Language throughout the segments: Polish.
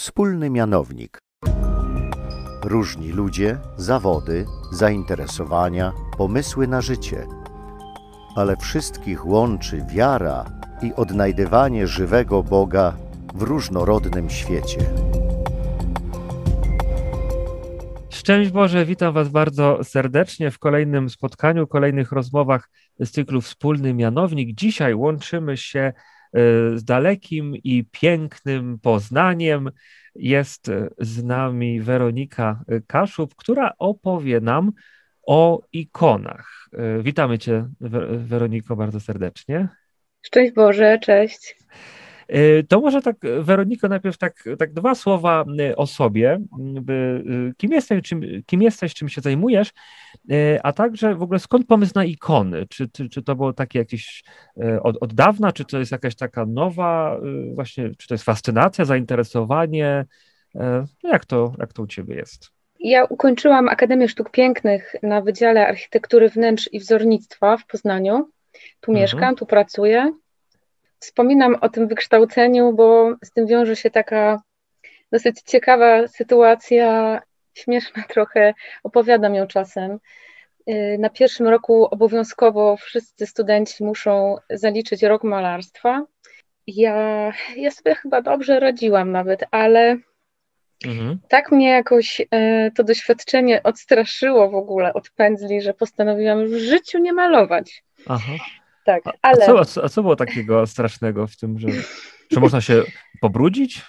Wspólny mianownik. Różni ludzie, zawody, zainteresowania, pomysły na życie. Ale wszystkich łączy wiara i odnajdywanie żywego Boga w różnorodnym świecie. Szczęść Boże, witam Was bardzo serdecznie w kolejnym spotkaniu, kolejnych rozmowach z cyklu Wspólny Mianownik. Dzisiaj łączymy się z dalekim i pięknym Poznaniem. Jest z nami Weronika Kaszub, która opowie nam o ikonach. E, witamy Cię, Weroniko, bardzo serdecznie. Szczęść Boże, cześć. Y, to może tak, Weroniko, najpierw tak, tak dwa słowa y, o sobie, y, kim, jesteś, czym, kim jesteś, czym się zajmujesz, a także w ogóle skąd pomysł na ikony? Czy, czy, czy to było takie jakieś od, od dawna, czy to jest jakaś taka nowa, właśnie, czy to jest fascynacja, zainteresowanie? No jak, to, jak to u Ciebie jest? Ja ukończyłam Akademię Sztuk Pięknych na Wydziale Architektury Wnętrz i Wzornictwa w Poznaniu. Tu mhm. mieszkam, tu pracuję. Wspominam o tym wykształceniu, bo z tym wiąże się taka dosyć ciekawa sytuacja, śmieszna trochę, opowiadam ją czasem. Y, na pierwszym roku obowiązkowo wszyscy studenci muszą zaliczyć rok malarstwa. Ja, ja sobie chyba dobrze radziłam nawet, ale mhm. tak mnie jakoś y, to doświadczenie odstraszyło w ogóle od pędzli, że postanowiłam w życiu nie malować. Aha tak, ale... A co, a co było takiego strasznego w tym, że, że można się pobrudzić?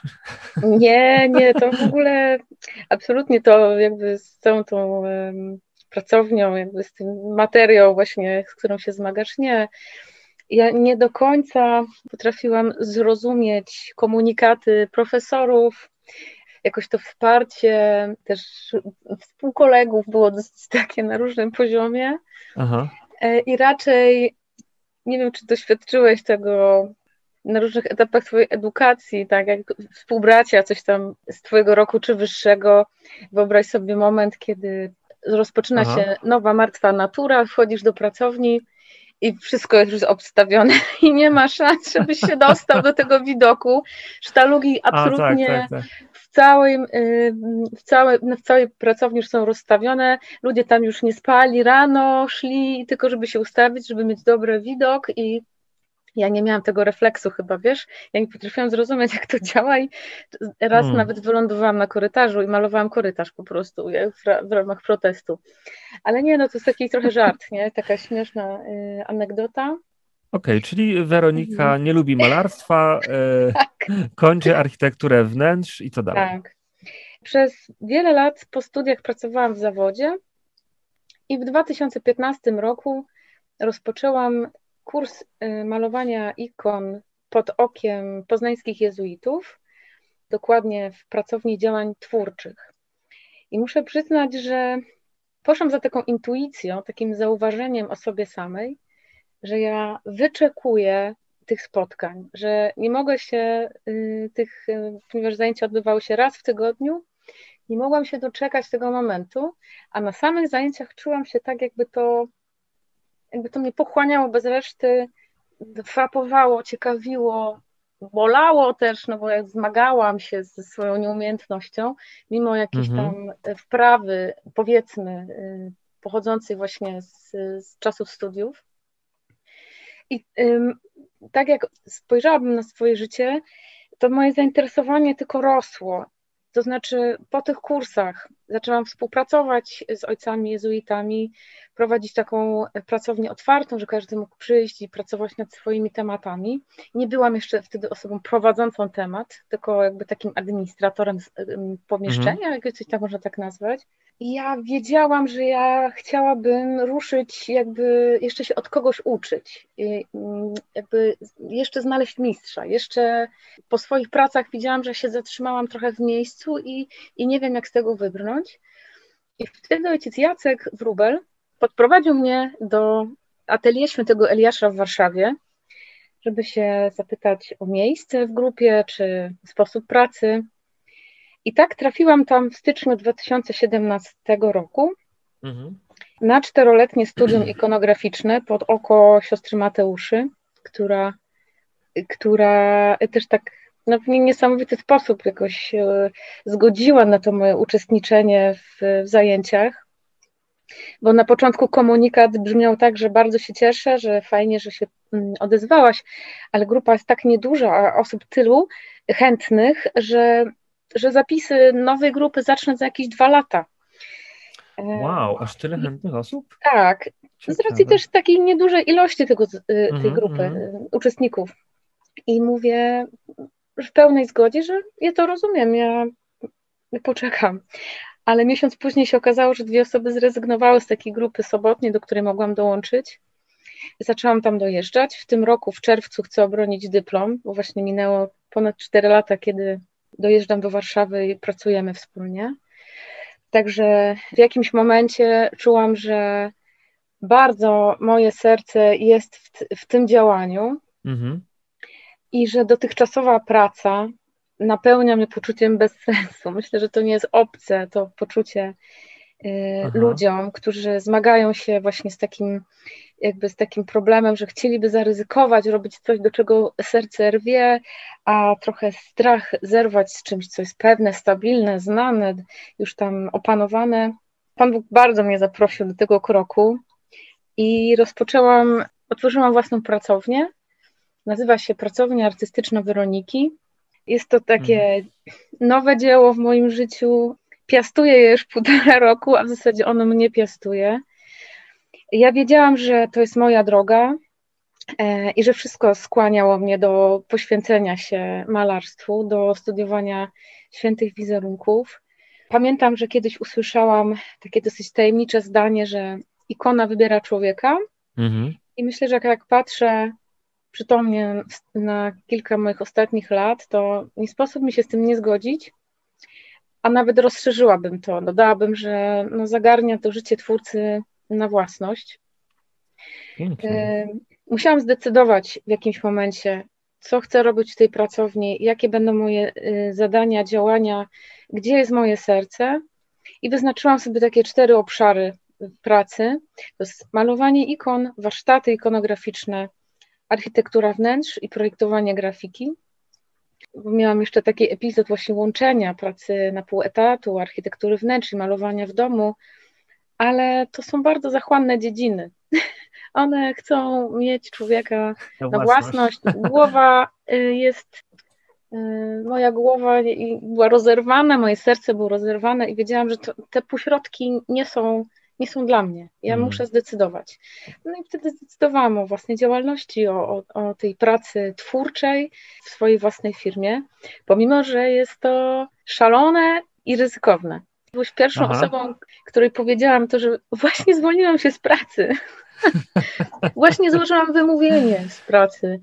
Nie, nie, to w ogóle absolutnie to jakby z całą tą um, pracownią, jakby z tym materią właśnie, z którą się zmagasz, nie. Ja nie do końca potrafiłam zrozumieć komunikaty profesorów, jakoś to wsparcie też współkolegów było dosyć takie na różnym poziomie. Aha. E, I raczej nie wiem, czy doświadczyłeś tego na różnych etapach twojej edukacji, tak jak współbracia, coś tam z twojego roku czy wyższego. Wyobraź sobie moment, kiedy rozpoczyna Aha. się nowa martwa natura, wchodzisz do pracowni i wszystko jest już obstawione i nie ma szans, żebyś się dostał do tego widoku. Sztalugi absolutnie A, tak, tak, tak całej, y, w, całej, w całej pracowni już są rozstawione, ludzie tam już nie spali rano, szli tylko żeby się ustawić, żeby mieć dobry widok i ja nie miałam tego refleksu chyba, wiesz, ja nie potrafiłam zrozumieć, jak to działa i raz hmm. nawet wylądowałam na korytarzu i malowałam korytarz po prostu w, w ramach protestu. Ale nie, no to jest taki trochę żart, nie? Taka śmieszna y, anegdota. Okej, okay, czyli Weronika mhm. nie lubi malarstwa, e, tak. kończy architekturę wnętrz i co dalej? Tak. Przez wiele lat po studiach pracowałam w zawodzie i w 2015 roku rozpoczęłam kurs y, malowania ikon pod okiem poznańskich jezuitów, dokładnie w pracowni działań twórczych. I muszę przyznać, że poszłam za taką intuicją, takim zauważeniem o sobie samej, że ja wyczekuję tych spotkań, że nie mogę się y, tych, y, ponieważ zajęcia odbywały się raz w tygodniu, nie mogłam się doczekać tego momentu, a na samych zajęciach czułam się tak, jakby to, jakby to mnie pochłaniało bez reszty, frapowało, ciekawiło, bolało też, no bo jak zmagałam się ze swoją nieumiejętnością, mimo jakiejś mhm. tam wprawy, powiedzmy, y, pochodzącej właśnie z, z czasów studiów, i ym, tak jak spojrzałabym na swoje życie, to moje zainteresowanie tylko rosło. To znaczy, po tych kursach zaczęłam współpracować z ojcami jezuitami, prowadzić taką pracownię otwartą, że każdy mógł przyjść i pracować nad swoimi tematami. Nie byłam jeszcze wtedy osobą prowadzącą temat, tylko jakby takim administratorem pomieszczenia, mhm. jak coś tak można tak nazwać. Ja wiedziałam, że ja chciałabym ruszyć, jakby jeszcze się od kogoś uczyć, mm, jakby jeszcze znaleźć mistrza. Jeszcze po swoich pracach widziałam, że się zatrzymałam trochę w miejscu i, i nie wiem, jak z tego wybrnąć. I wtedy ojciec Jacek Wrubel podprowadził mnie do atelier świętego Eliasza w Warszawie, żeby się zapytać o miejsce w grupie czy sposób pracy. I tak trafiłam tam w styczniu 2017 roku mhm. na czteroletnie studium ikonograficzne pod oko siostry Mateuszy, która, która też tak no, w niesamowity sposób jakoś zgodziła na to moje uczestniczenie w, w zajęciach. Bo na początku komunikat brzmiał tak, że bardzo się cieszę, że fajnie, że się mm, odezwałaś, ale grupa jest tak nieduża, a osób tylu chętnych, że, że zapisy nowej grupy zacznę za jakieś dwa lata. E, wow, aż tyle chętnych osób? Tak, z racji też takiej niedużej ilości tego, y, tej mm-hmm, grupy mm. uczestników. I mówię w pełnej zgodzie, że ja to rozumiem, ja poczekam. Ale miesiąc później się okazało, że dwie osoby zrezygnowały z takiej grupy sobotniej, do której mogłam dołączyć. Zaczęłam tam dojeżdżać. W tym roku, w czerwcu, chcę obronić dyplom, bo właśnie minęło ponad 4 lata, kiedy dojeżdżam do Warszawy i pracujemy wspólnie. Także w jakimś momencie czułam, że bardzo moje serce jest w, w tym działaniu mhm. i że dotychczasowa praca napełnia mnie poczuciem bezsensu. Myślę, że to nie jest obce, to poczucie y, ludziom, którzy zmagają się właśnie z takim jakby z takim problemem, że chcieliby zaryzykować, robić coś, do czego serce rwie, a trochę strach zerwać z czymś, co jest pewne, stabilne, znane, już tam opanowane. Pan Bóg bardzo mnie zaprosił do tego kroku i rozpoczęłam, otworzyłam własną pracownię. Nazywa się Pracownia Artystyczna Weroniki. Jest to takie mhm. nowe dzieło w moim życiu. Piastuję je już półtora roku, a w zasadzie ono mnie piastuje. Ja wiedziałam, że to jest moja droga e, i że wszystko skłaniało mnie do poświęcenia się malarstwu, do studiowania świętych wizerunków. Pamiętam, że kiedyś usłyszałam takie dosyć tajemnicze zdanie, że ikona wybiera człowieka. Mhm. I myślę, że jak, jak patrzę przytomnie na kilka moich ostatnich lat, to nie sposób mi się z tym nie zgodzić, a nawet rozszerzyłabym to. Dodałabym, że no, zagarnia to życie twórcy na własność. Pięknie. Musiałam zdecydować w jakimś momencie, co chcę robić w tej pracowni, jakie będą moje y, zadania, działania, gdzie jest moje serce. I wyznaczyłam sobie takie cztery obszary pracy. To jest malowanie ikon, warsztaty ikonograficzne, architektura wnętrz i projektowanie grafiki. Miałam jeszcze taki epizod właśnie łączenia pracy na pół etatu, architektury wnętrz i malowania w domu, ale to są bardzo zachłanne dziedziny. One chcą mieć człowieka na, własność. Głowa y, jest, y, moja głowa była rozerwana, moje serce było rozerwane i wiedziałam, że to, te półśrodki nie są, nie są dla mnie. Ja hmm. muszę zdecydować. No i wtedy zdecydowałam o własnej działalności, o, o, o tej pracy twórczej w swojej własnej firmie, pomimo, że jest to szalone i ryzykowne. Byłeś pierwszą Aha. osobą, której powiedziałam to, że właśnie zwolniłam się z pracy. właśnie złożyłam wymówienie z pracy.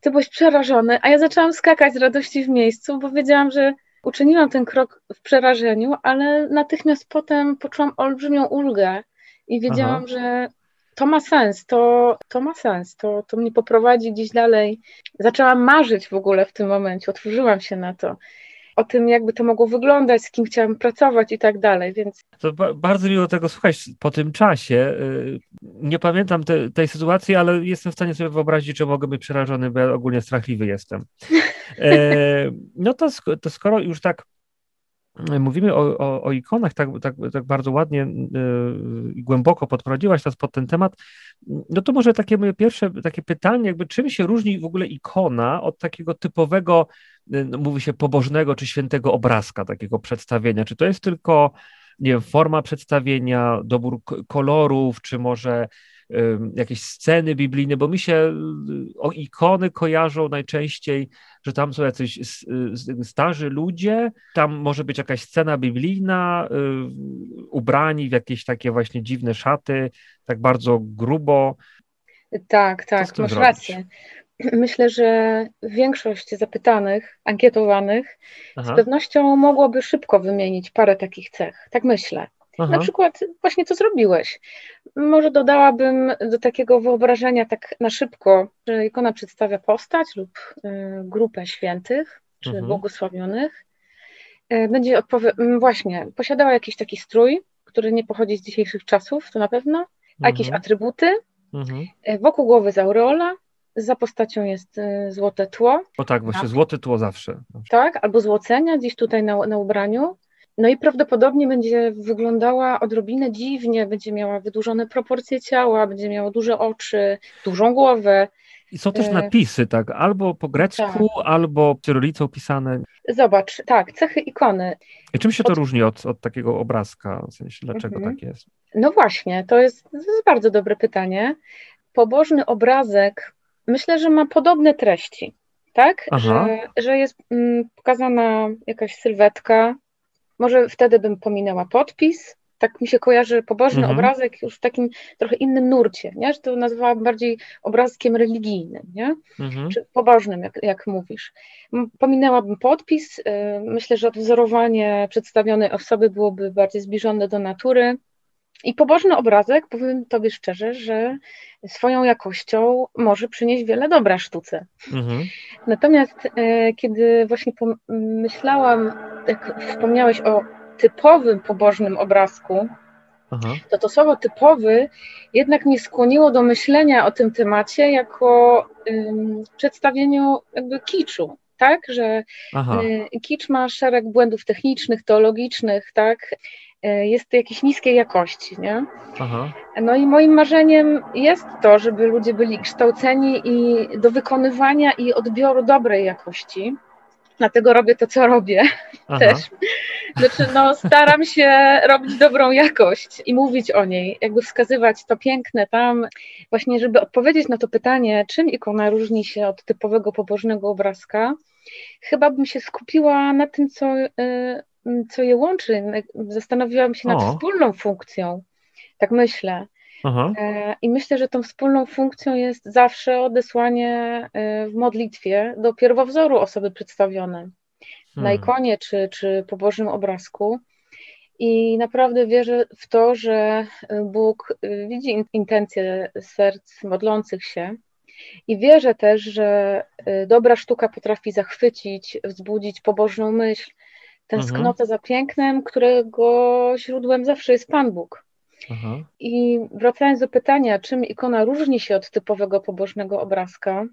Ty byłeś przerażony, a ja zaczęłam skakać z radości w miejscu, bo wiedziałam, że uczyniłam ten krok w przerażeniu, ale natychmiast potem poczułam olbrzymią ulgę i wiedziałam, Aha. że to ma sens, to, to ma sens, to, to mnie poprowadzi gdzieś dalej. Zaczęłam marzyć w ogóle w tym momencie, otworzyłam się na to o tym, jakby to mogło wyglądać, z kim chciałam pracować i tak dalej, więc... To ba bardzo miło tego słuchać po tym czasie. Y, nie pamiętam te, tej sytuacji, ale jestem w stanie sobie wyobrazić, że mogę być przerażony, bo ja ogólnie strachliwy jestem. E, no to, to skoro już tak mówimy o, o, o, ikonach, tak, tak, tak bardzo ładnie i yy, głęboko podprowadziłaś nas pod ten temat, no to może takie moje pierwsze takie pytanie, jakby czym się różni w ogóle ikona od takiego typowego, yy, mówi się pobożnego czy świętego obrazka, takiego przedstawienia? Czy to jest tylko, nie wiem, forma przedstawienia, dobór kolorów, czy może jakieś sceny biblijne, bo mi się y, o ikony kojarzą najczęściej, że tam są jacyś starzy ludzie, tam może być jakaś scena biblijna, y, ubrani w jakieś takie właśnie dziwne szaty, tak bardzo grubo. Tak, tak, masz zrobić? rację. Myślę, że większość zapytanych, ankietowanych Aha. z pewnością mogłoby szybko wymienić parę takich cech. Tak myślę. Aha. Na przykład właśnie co zrobiłeś. Może dodałabym do takiego wyobrażenia tak na szybko, że ikona przedstawia postać lub y, grupę świętych czy mhm. błogosławionych. Y, będzie odpowie- właśnie posiadała jakiś taki strój, który nie pochodzi z dzisiejszych czasów, to na pewno, a jakieś mhm. atrybuty. Mhm. Y, wokół głowy z aureola, za postacią jest złote tło. O tak, właśnie złote tło zawsze. Tak, albo złocenia gdzieś tutaj na, na ubraniu. No i prawdopodobnie będzie wyglądała odrobinę dziwnie, będzie miała wydłużone proporcje ciała, będzie miała duże oczy, dużą głowę. I są też e, napisy, tak, albo po grecku, tak. albo cyrylicą pisane. Zobacz, tak, cechy ikony. I czym się to od... różni od, od takiego obrazka? W sensie, dlaczego mhm. tak jest? No właśnie, to jest, to jest bardzo dobre pytanie. Pobożny obrazek myślę, że ma podobne treści, tak? Że, że jest mm, pokazana jakaś sylwetka, może wtedy bym pominęła podpis, tak mi się kojarzy pobożny mhm. obrazek już w takim trochę innym nurcie, nie? że to nazywałabym bardziej obrazkiem religijnym, nie? Mhm. czy pobożnym, jak, jak mówisz. Pominęłabym podpis, y, myślę, że odwzorowanie przedstawionej osoby byłoby bardziej zbliżone do natury. I pobożny obrazek, powiem Tobie szczerze, że swoją jakością może przynieść wiele dobra sztuce. Mhm. Natomiast e, kiedy właśnie pomyślałam, jak wspomniałeś o typowym pobożnym obrazku, Aha. to to słowo typowy jednak mnie skłoniło do myślenia o tym temacie jako ym, przedstawieniu jakby kiczu, tak, że y, kicz ma szereg błędów technicznych, teologicznych, tak, jest jakiejś niskiej jakości, nie? Aha. No i moim marzeniem jest to, żeby ludzie byli kształceni i do wykonywania i odbioru dobrej jakości. Dlatego robię to, co robię Aha. też. Znaczy, no, staram się robić dobrą jakość i mówić o niej, jakby wskazywać to piękne tam, właśnie, żeby odpowiedzieć na to pytanie, czym ikona różni się od typowego pobożnego obrazka. Chyba bym się skupiła na tym, co, y, co je łączy. Zastanowiłam się nad o. wspólną funkcją. Tak myślę. Aha. E, I myślę, że tą wspólną funkcją jest zawsze odesłanie e, w modlitwie do pierwowzoru osoby przedstawionej hmm. na ikonie czy, czy pobożnym obrazku. I naprawdę wierzę w to, że Bóg widzi intencje serc modlących się. I wierzę też, że e, dobra sztuka potrafi zachwycić, wzbudzić pobożną myśl, tęsknotę mhm. za pięknem, którego źródłem zawsze jest Pan Bóg. Aha. I wracając do pytania, czym ikona różni się od typowego pobożnego obrazka,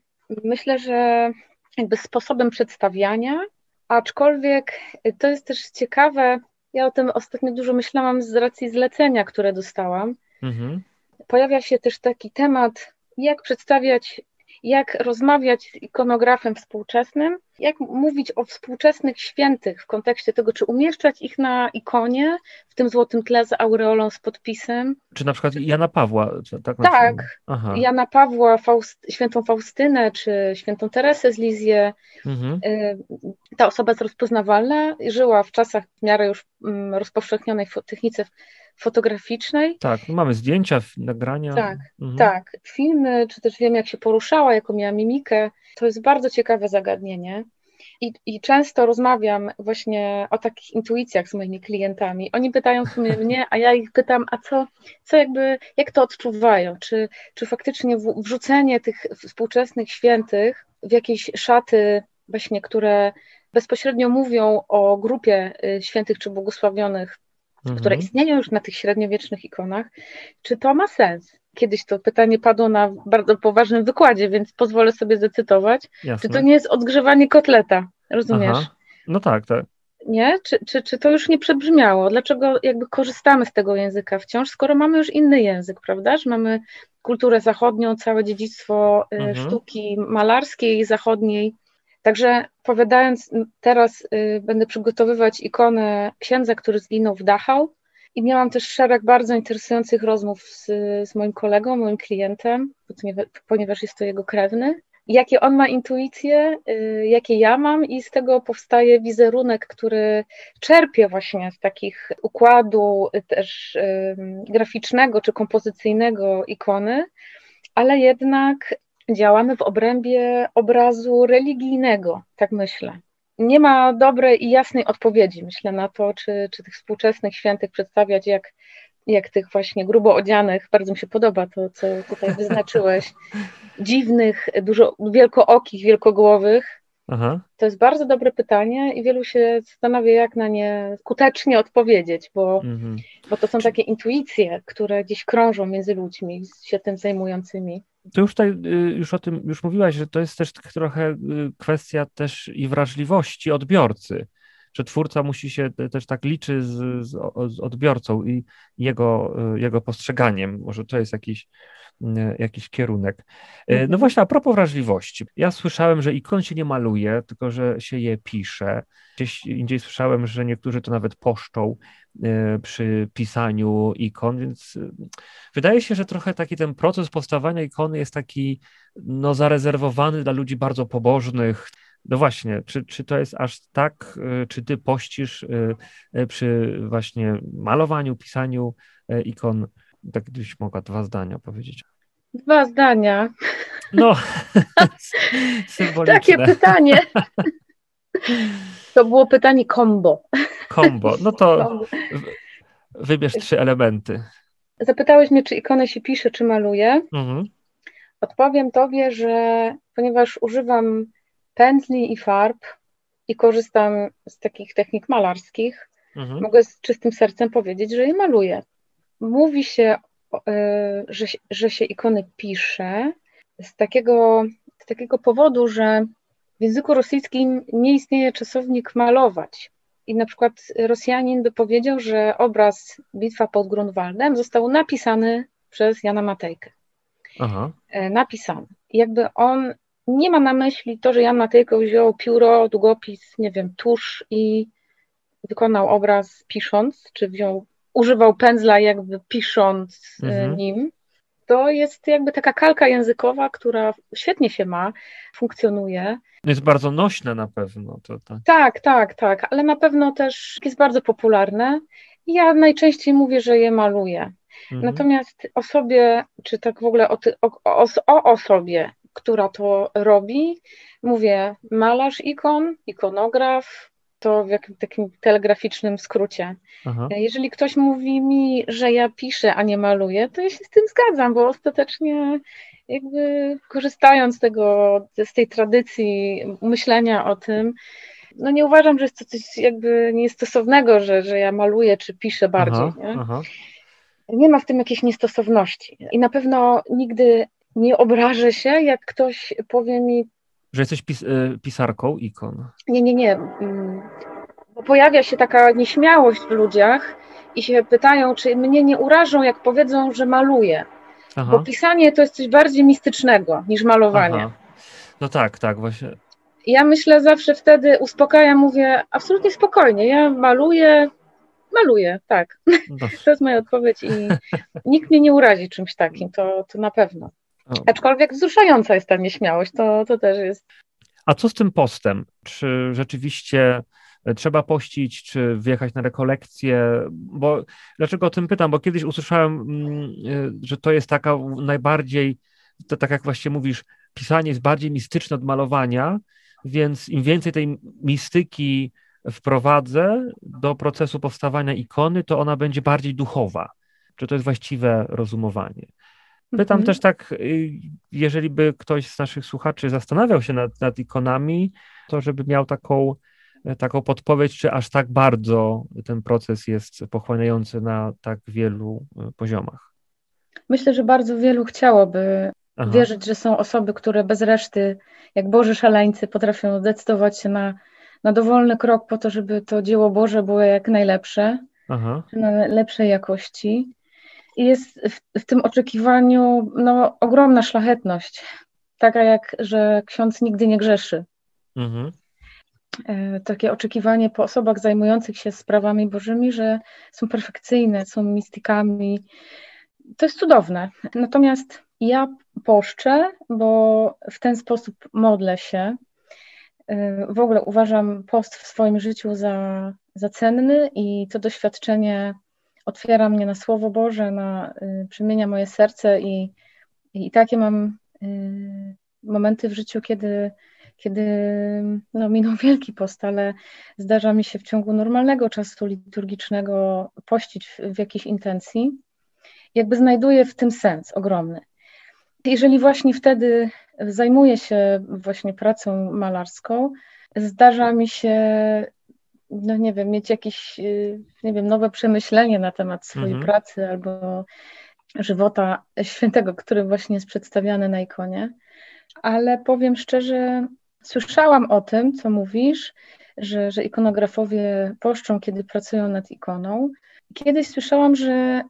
myślę, że jakby sposobem przedstawiania, aczkolwiek to jest też ciekawe, ja o tym ostatnio dużo myślałam z racji zlecenia, które dostałam. Mhm. Pojawia się też taki temat, jak przedstawiać jak rozmawiać z ikonografem współczesnym, jak mówić o współczesnych świętych w kontekście tego, czy umieszczać ich na ikonie, w tym złotym tle z aureolą, z podpisem. Czy na przykład Jana Pawła? Tak, tak Jana Pawła, Faust, świętą Faustynę, czy świętą Teresę z Lizję. Mhm. Y, ta osoba jest rozpoznawalna, żyła w czasach w miarę już mm, rozpowszechnionej technice fotograficznej. Tak, no mamy zdjęcia, nagrania. Tak, mhm. tak. Filmy, czy też wiem, jak się poruszała, jaką miała mimikę. To jest bardzo ciekawe zagadnienie. I, I często rozmawiam właśnie o takich intuicjach z moimi klientami. Oni pytają w sumie mnie, a ja ich pytam, a co, co jakby, jak to odczuwają? Czy, czy faktycznie wrzucenie tych współczesnych świętych w jakieś szaty właśnie, które bezpośrednio mówią o grupie y, świętych czy błogosławionych mhm. które istnieją już na tych średniowiecznych ikonach, czy to ma sens? Kiedyś to pytanie padło na bardzo poważnym wykładzie, więc pozwolę sobie zacytować. Jasne. Czy to nie jest odgrzewanie kotleta? Rozumiesz? Aha. No tak, tak. Nie? Czy, czy, czy to już nie przebrzmiało? Dlaczego jakby korzystamy z tego języka wciąż, skoro mamy już inny język, prawda? Że mamy kulturę zachodnią, całe dziedzictwo y, mhm. sztuki malarskiej zachodniej, Także powiadając, teraz y, będę przygotowywać ikonę księdza, który zginął w Dachau i miałam też szereg bardzo interesujących rozmów z, z moim kolegą, moim klientem, ponieważ jest to jego krewny. Jakie on ma intuicje, y, jakie ja mam, i z tego powstaje wizerunek, który czerpie właśnie z takich układu y, też graficznego czy kompozycyjnego ikony, ale jednak działamy w obrębie obrazu religijnego, tak myślę. Nie ma dobrej i jasnej odpowiedzi, myślę, na to, czy, czy tych współczesnych świętych przedstawiać jak, jak tych właśnie grubo odzianych. Bardzo mi się podoba to, co tutaj wyznaczyłeś. Dziwnych, dużo wielkookich, wielkogłowych. Aha. To jest bardzo dobre pytanie i wielu się zastanawia, jak na nie skutecznie odpowiedzieć, bo, mhm. bo to są takie intuicje, które gdzieś krążą między ludźmi się tym zajmującymi. To już tutaj, y, już o tym już mówiłaś, że to jest też trochę y, kwestia też i wrażliwości odbiorcy, że twórca musi się też tak liczy z, z odbiorcą i jego, y, jego postrzeganiem. Może to jest jakiś, jakiś kierunek. No Mhm. właśnie, a propos wrażliwości. Ja słyszałem, że ikon się nie maluje, tylko że się je pisze. Gdzieś indziej słyszałem, że niektórzy to nawet poszczą przy pisaniu ikon, więc wydaje się, że trochę taki ten proces powstawania ikony jest taki no, zarezerwowany dla ludzi bardzo pobożnych. No właśnie, czy, czy to jest aż tak, e, czy ty pościsz przy właśnie malowaniu, pisaniu ikon? Tak gdybyś mogła dwa zdania powiedzieć. Dwa zdania. No, symboliczne. Takie pytanie. To było pytanie kombo. Kombo. No to wybierz trzy elementy. Zapytałeś mnie, czy ikonę się pisze, czy maluje. Mhm. Odpowiem Tobie, że ponieważ używam pędzli i farb i korzystam z takich technik malarskich, Mhm. mogę z czystym sercem powiedzieć, że je maluję. Mówi się, e, że, się- że się ikony pisze z takiego, z takiego powodu, że w języku rosyjskim nie istnieje czasownik malować. I na przykład Rosjanin by powiedział, że obraz Bitwa pod Grunwaldem został napisany przez Jana Matejkę. Aha. E, Napisany. Jakby on nie ma na myśli to, że Jan Matejko wziął pióro, długopis, nie wiem, tusz i wykonał obraz pisząc, czy wziął, używał pędzla jakby pisząc e, Mhm. nim. To jest jakby taka kalka językowa, która świetnie się ma, funkcjonuje. Jest bardzo nośne na pewno. To, tak. Tak, tak, tak, ale na pewno też jest bardzo popularne. Ja najczęściej mówię, że je maluję. Mhm. Natomiast osobie, czy tak w ogóle o, ty, o, o, o osobie, która to robi, mówię malarz ikon, ikonograf, to w takim telegraficznym skrócie. Aha. Jeżeli ktoś mówi mi, że ja piszę, a nie maluję, to ja się z tym zgadzam, bo ostatecznie jakby korzystając z tego, z tej tradycji myślenia o tym, no nie uważam, że jest to coś jakby niestosownego, że, że ja maluję czy piszę bardziej. Aha. Nie? Aha. nie ma w tym jakiejś niestosowności. I na pewno nigdy nie obrażę się, jak ktoś powie mi, Że jesteś pis y, pisarką ikon. nie, nie, nie. mm, Bo pojawia się taka nieśmiałość w ludziach i się pytają, czy mnie nie urażą, jak powiedzą, że maluję. Bo Aha. pisanie to jest coś bardziej mistycznego niż malowanie. Aha. No tak, tak, właśnie. Ja myślę zawsze wtedy, uspokajam, mówię, absolutnie spokojnie, ja maluję, maluję, tak. To jest moja odpowiedź i nikt mnie nie urazi czymś takim, to, to na pewno. Aczkolwiek wzruszająca jest ta nieśmiałość, to, to też jest. A co z tym postem? Czy rzeczywiście e, trzeba pościć, czy wjechać na rekolekcję? Bo dlaczego o tym pytam? Bo kiedyś usłyszałem, mm, e, że to jest taka najbardziej, to tak jak właśnie mówisz, pisanie jest bardziej mistyczne od malowania, więc im więcej tej mistyki wprowadzę do procesu powstawania ikony, to ona będzie bardziej duchowa. Czy to jest właściwe rozumowanie? Pytam Mhm. też tak, y, jeżeli by ktoś z naszych słuchaczy zastanawiał się nad, nad ikonami, to żeby miał taką, e, taką podpowiedź, czy aż tak bardzo ten proces jest pochłaniający na tak wielu e, poziomach. Myślę, że bardzo wielu chciałoby Aha. wierzyć, że są osoby, które bez reszty, jak Boży szaleńcy, potrafią decydować się na, na dowolny krok po to, żeby to dzieło Boże było jak najlepsze, Aha. na lepszej jakości. Jest w, w tym oczekiwaniu no, ogromna szlachetność. Taka jak, że ksiądz nigdy nie grzeszy. Mhm. E, takie oczekiwanie po osobach zajmujących się sprawami bożymi, że są perfekcyjne, są mistykami. To jest cudowne. Natomiast ja poszczę, bo w ten sposób modlę się. E, W ogóle uważam post w swoim życiu za, za cenny i to doświadczenie otwiera mnie na Słowo Boże, na, y, przemienia moje serce i, i takie mam y, momenty w życiu, kiedy kiedy no, minął Wielki Post, ale zdarza mi się w ciągu normalnego czasu liturgicznego pościć w, w jakiejś intencji, jakby znajduję w tym sens ogromny. Jeżeli właśnie wtedy zajmuję się właśnie pracą malarską, zdarza mi się, no nie wiem, mieć jakieś, y, nie wiem, nowe przemyślenie na temat swojej Mhm. pracy albo żywota świętego, który właśnie jest przedstawiany na ikonie. Ale powiem szczerze, słyszałam o tym, co mówisz, że, że ikonografowie poszczą, kiedy pracują nad ikoną. Kiedyś słyszałam, że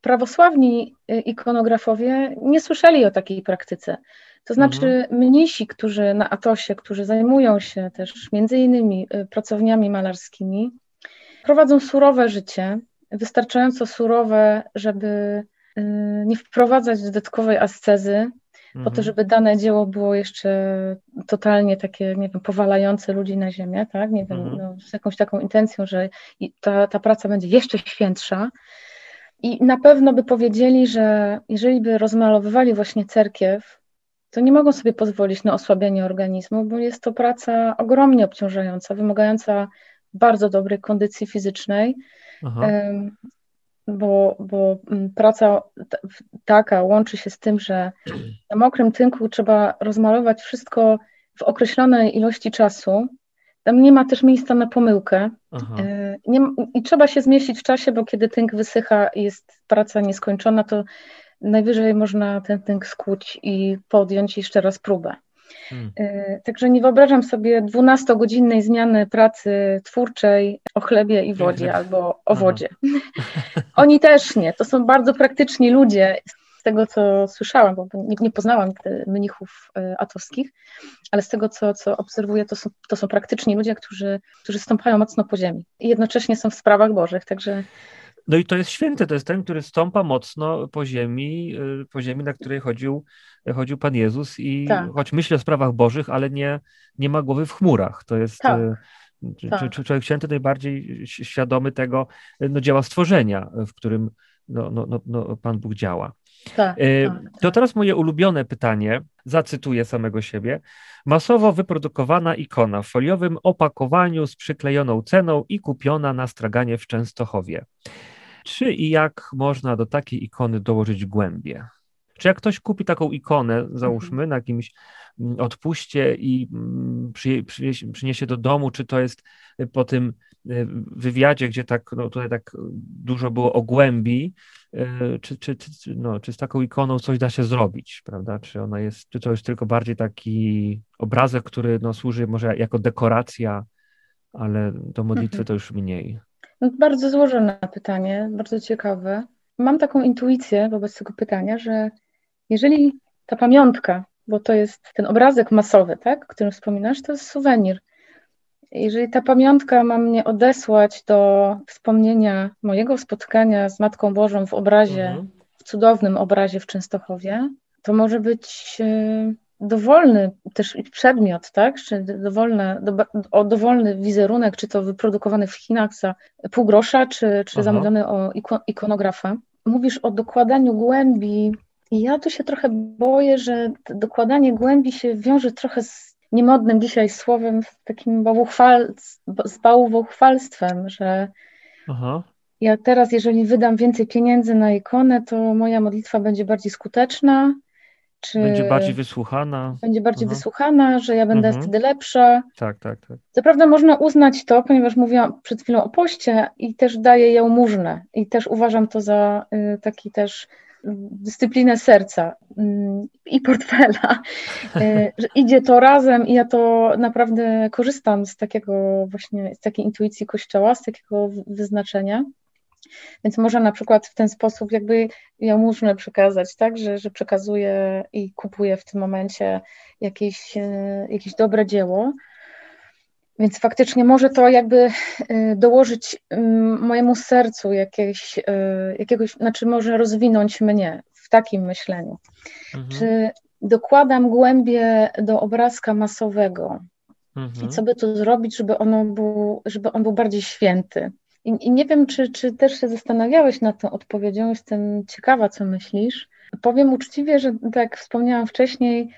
prawosławni y, ikonografowie nie słyszeli o takiej praktyce. To znaczy mhm. mnisi, którzy na Atosie, którzy zajmują się też między innymi y, pracowniami malarskimi, prowadzą surowe życie, wystarczająco surowe, żeby y, nie wprowadzać dodatkowej ascezy, po to, mhm. żeby dane dzieło było jeszcze totalnie takie, nie wiem, powalające ludzi na ziemię, tak? Nie wiem, mhm. no, z jakąś taką intencją, że ta, ta praca będzie jeszcze świętsza. I na pewno by powiedzieli, że jeżeli by rozmalowywali właśnie cerkiew, to nie mogą sobie pozwolić na osłabienie organizmu, bo jest to praca ogromnie obciążająca, wymagająca bardzo dobrej kondycji fizycznej, bo, bo mm, praca taka łączy się z tym, że na mokrym tynku trzeba rozmalować wszystko w określonej ilości czasu. Tam nie ma też miejsca na pomyłkę. E, nie, I trzeba się zmieścić w czasie, bo kiedy tynk wysycha i jest praca nieskończona, to najwyżej można ten tynk skuć i podjąć jeszcze raz próbę. Hmm. E, także nie wyobrażam sobie 12-godzinnej zmiany pracy twórczej o chlebie i wodzie albo o wodzie. Oni też nie. To są bardzo praktyczni ludzie. Z tego, co słyszałam, bo nie, nie poznałam mnichów e, atowskich, ale z tego, co, co obserwuję, to są, to są praktyczni ludzie, którzy, którzy stąpają mocno po ziemi i jednocześnie są w sprawach bożych. Także no i to jest święty, to jest ten, który stąpa mocno po ziemi, y, po ziemi, na której chodził, chodził Pan Jezus i tak. choć myśli o sprawach bożych, ale nie, nie ma głowy w chmurach. To jest tak. Y, tak. człowiek święty najbardziej świadomy tego no, dzieła stworzenia, w którym no, no, no, no Pan Bóg działa. Tak, y, tak, to tak. teraz moje ulubione pytanie, zacytuję samego siebie. Masowo wyprodukowana ikona w foliowym opakowaniu z przyklejoną ceną i kupiona na straganie w Częstochowie. Czy i jak można do takiej ikony dołożyć głębie? Czy jak ktoś kupi taką ikonę, załóżmy, mhm. na jakimś mm, odpuście i mm, przyniesie, przyniesie do domu, czy to jest po tym y, wywiadzie, gdzie tak, no tutaj tak dużo było o głębi, y, czy, czy, czy, no, czy z taką ikoną coś da się zrobić, prawda? Czy ona jest, czy to jest tylko bardziej taki obrazek, który no, służy może jako dekoracja, ale do modlitwy mhm. to już mniej. No, bardzo złożone pytanie, bardzo ciekawe. Mam taką intuicję wobec tego pytania, że jeżeli ta pamiątka, bo to jest ten obrazek masowy, tak, o którym wspominasz, to jest suwenir. Jeżeli ta pamiątka ma mnie odesłać do wspomnienia mojego spotkania z Matką Bożą w obrazie, mhm. w cudownym obrazie w Częstochowie, to może być e, dowolny też przedmiot, tak? Czy dowolny, do, o dowolny wizerunek, czy to wyprodukowany w Chinach za pół grosza, czy, czy zamówiony o ikonografa. Mówisz o dokładaniu głębi. Ja tu się trochę boję, że dokładanie głębi się wiąże trochę z niemodnym dzisiaj słowem, z takim bałwochwal, z bałwochwalstwem, że Aha. ja teraz, jeżeli wydam więcej pieniędzy na ikonę, to moja modlitwa będzie bardziej skuteczna, czy będzie bardziej wysłuchana. Będzie bardziej mhm. wysłuchana, że ja będę mhm. wtedy lepsza. Tak, tak, tak. Co prawda można uznać to, ponieważ mówiłam przed chwilą o poście i też daję jałmużnę i też uważam to za y, taki też dyscyplinę serca mm, i portfela, y, że idzie to razem i ja to naprawdę korzystam z takiego właśnie, z takiej intuicji Kościoła, z takiego wyznaczenia. Więc można na przykład w ten sposób jakby jałmużnę przekazać, tak, że, że przekazuję i kupuję w tym momencie jakieś, e, jakieś dobre dzieło. Więc faktycznie może to jakby e, dołożyć mojemu sercu jakieś, e, jakiegoś, znaczy może rozwinąć mnie w takim myśleniu. Mhm. Czy dokładam głębie do obrazka masowego? Mhm. I co by tu zrobić, żeby, ono był, żeby on był bardziej święty? I, I, nie wiem, czy, czy też się zastanawiałeś nad tą odpowiedzią, jestem ciekawa, co myślisz. Powiem uczciwie, że tak jak wspomniałam wcześniej,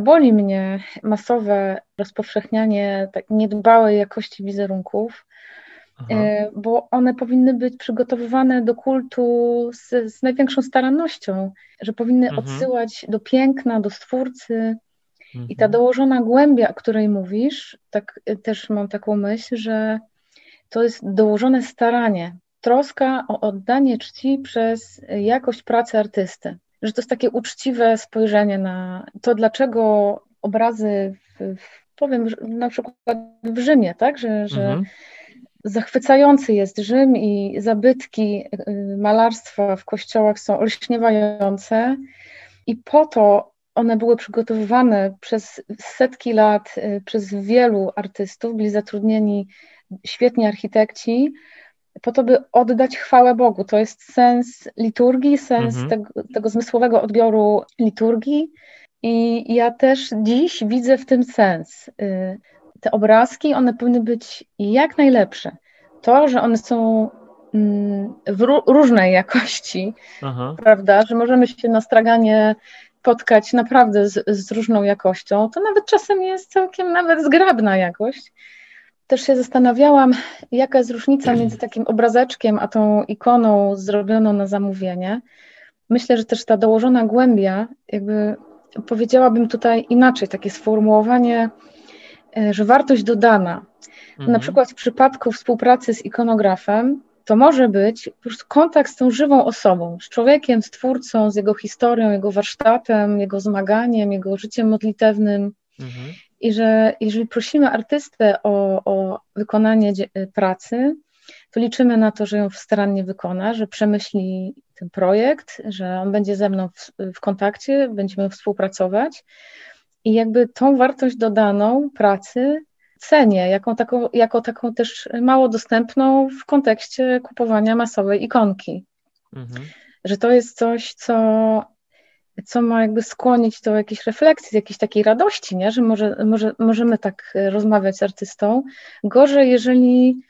boli mnie masowe rozpowszechnianie tak niedbałej jakości wizerunków, Aha. E, bo one powinny być przygotowywane do kultu z, z największą starannością, że powinny mhm. odsyłać do piękna, do stwórcy. I ta mhm. dołożona głębia, o której mówisz, tak też mam taką myśl, że to jest dołożone staranie. troska o oddanie czci przez jakość pracy artysty. Że to jest takie uczciwe spojrzenie na to, dlaczego obrazy, w, powiem na przykład w Rzymie, tak, że, że mhm. zachwycający jest Rzym i zabytki y, malarstwa w kościołach są olśniewające i po to one były przygotowywane przez setki lat, y, przez wielu artystów, byli zatrudnieni świetni architekci, po to, by oddać chwałę Bogu. To jest sens liturgii, sens mhm. tego, tego zmysłowego odbioru liturgii. I ja też dziś widzę w tym sens. Y, te obrazki, one powinny być jak najlepsze. To, że one są mm, w różnej jakości, Aha. prawda, że możemy się na straganie spotkać naprawdę z, z różną jakością, to nawet czasem jest całkiem nawet zgrabna jakość. Też się zastanawiałam, jaka jest różnica między takim obrazeczkiem, a tą ikoną zrobioną na zamówienie. Myślę, że też ta dołożona głębia, jakby powiedziałabym tutaj inaczej, takie sformułowanie, e, że wartość dodana. Mhm. Na przykład w przypadku współpracy z ikonografem, to może być po prostu kontakt z tą żywą osobą, z człowiekiem, z twórcą, z jego historią, jego warsztatem, jego zmaganiem, jego życiem modlitewnym. Mhm. I że jeżeli prosimy artystę o, o wykonanie pracy, to liczymy na to, że ją starannie wykona, że przemyśli ten projekt, że on będzie ze mną w, w kontakcie, będziemy współpracować. I jakby tą wartość dodaną pracy cenię, jako taką, jako taką też mało dostępną w kontekście kupowania masowej ikonki. Mhm. Że to jest coś, co, co ma jakby skłonić do jakiejś refleksji, jakiejś takiej radości, nie? że może, może, możemy tak rozmawiać z artystą. Gorzej, jeżeli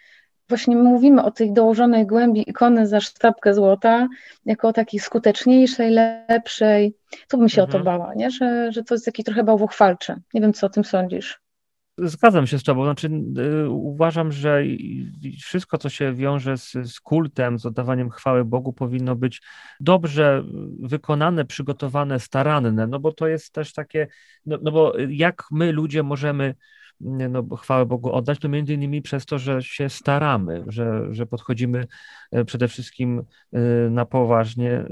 właśnie mówimy o tej dołożonej głębi ikony za sztabkę złota, jako o takiej skuteczniejszej, lepszej. Tu bym się mhm. o to mhm. bała, nie? Że, że to jest taki trochę bałwochwalcze. Nie wiem, co o tym sądzisz. Zgadzam się z Tobą. Znaczy, y, uważam, że wszystko, co się wiąże z, z, kultem, z oddawaniem chwały Bogu, powinno być dobrze wykonane, przygotowane, staranne, no bo to jest też takie, no, no bo jak my ludzie możemy no, chwałę Bogu oddać, to między innymi przez to, że się staramy, że, że podchodzimy e, przede wszystkim e, na poważnie, e,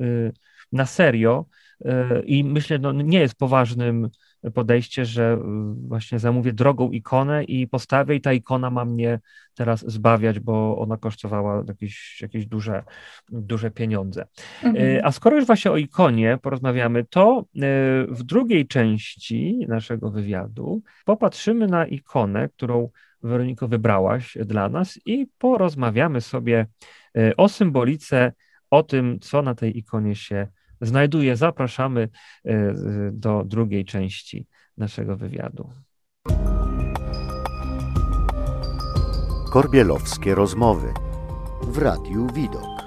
na serio i myślę, no nie jest poważnym podejście, że właśnie zamówię drogą ikonę i postawię i ta ikona ma mnie teraz zbawiać, bo ona kosztowała jakieś, jakieś duże, duże pieniądze. Mhm. A skoro już właśnie o ikonie porozmawiamy, to w drugiej części naszego wywiadu popatrzymy na ikonę, którą Weroniko wybrałaś dla nas i porozmawiamy sobie o symbolice, o tym, co na tej ikonie się znajduje. Zapraszamy e, do drugiej części naszego wywiadu. Korbielowskie rozmowy w Radiu Widok.